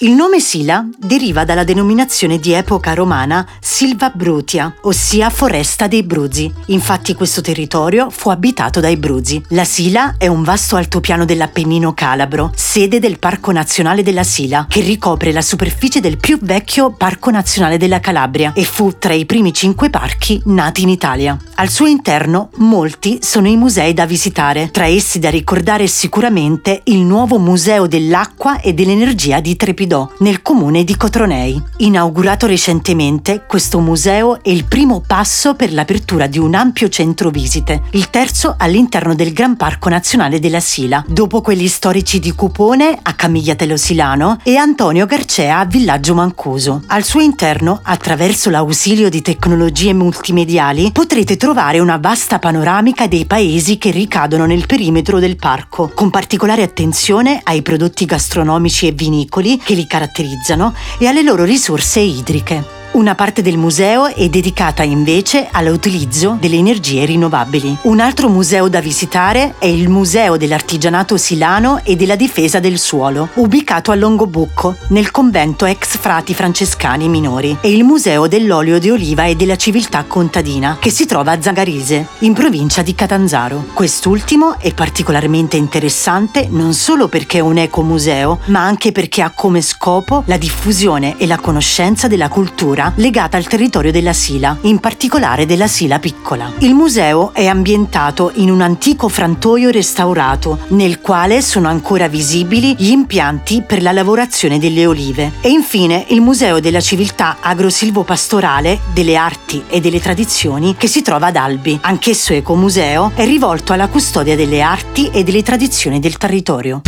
Il nome Sila deriva dalla denominazione di epoca romana Silva Brutia, ossia foresta dei Bruzi. Infatti questo territorio fu abitato dai Bruzi. La Sila è un vasto altopiano dell'Appennino Calabro, sede del Parco Nazionale della Sila, che ricopre la superficie del più vecchio Parco Nazionale della Calabria e fu tra i primi cinque parchi nati in Italia. Al suo interno molti sono i musei da visitare, tra essi da ricordare sicuramente il nuovo Museo dell'Acqua e dell'Energia di Trepidò Spidò, nel comune di Cotronei. Inaugurato recentemente, questo museo è il primo passo per l'apertura di un ampio centro visite, il terzo all'interno del Gran Parco Nazionale della Sila, dopo quelli storici di Cupone a Camigliatello Silano e Antonio Garcea a Villaggio Mancuso. Al suo interno, attraverso l'ausilio di tecnologie multimediali, potrete trovare una vasta panoramica dei paesi che ricadono nel perimetro del parco, con particolare attenzione ai prodotti gastronomici e vinicoli che li caratterizzano e alle loro risorse idriche. Una parte del museo è dedicata invece all'utilizzo delle energie rinnovabili. Un altro museo da visitare è il Museo dell'Artigianato Silano e della Difesa del Suolo, ubicato a Longobucco, nel convento ex frati francescani minori, e il Museo dell'Olio di Oliva e della Civiltà Contadina, che si trova a Zagarise, in provincia di Catanzaro. Quest'ultimo è particolarmente interessante non solo perché è un ecomuseo, ma anche perché ha come scopo la diffusione e la conoscenza della legata al territorio della Sila, in particolare della Sila Piccola. Il museo è ambientato in un antico frantoio restaurato, nel quale sono ancora visibili gli impianti per la lavorazione delle olive. E infine il Museo della Civiltà Agrosilvopastorale, delle Arti e delle Tradizioni che si trova ad Albi. Anch'esso ecomuseo è rivolto alla custodia delle arti e delle tradizioni del territorio.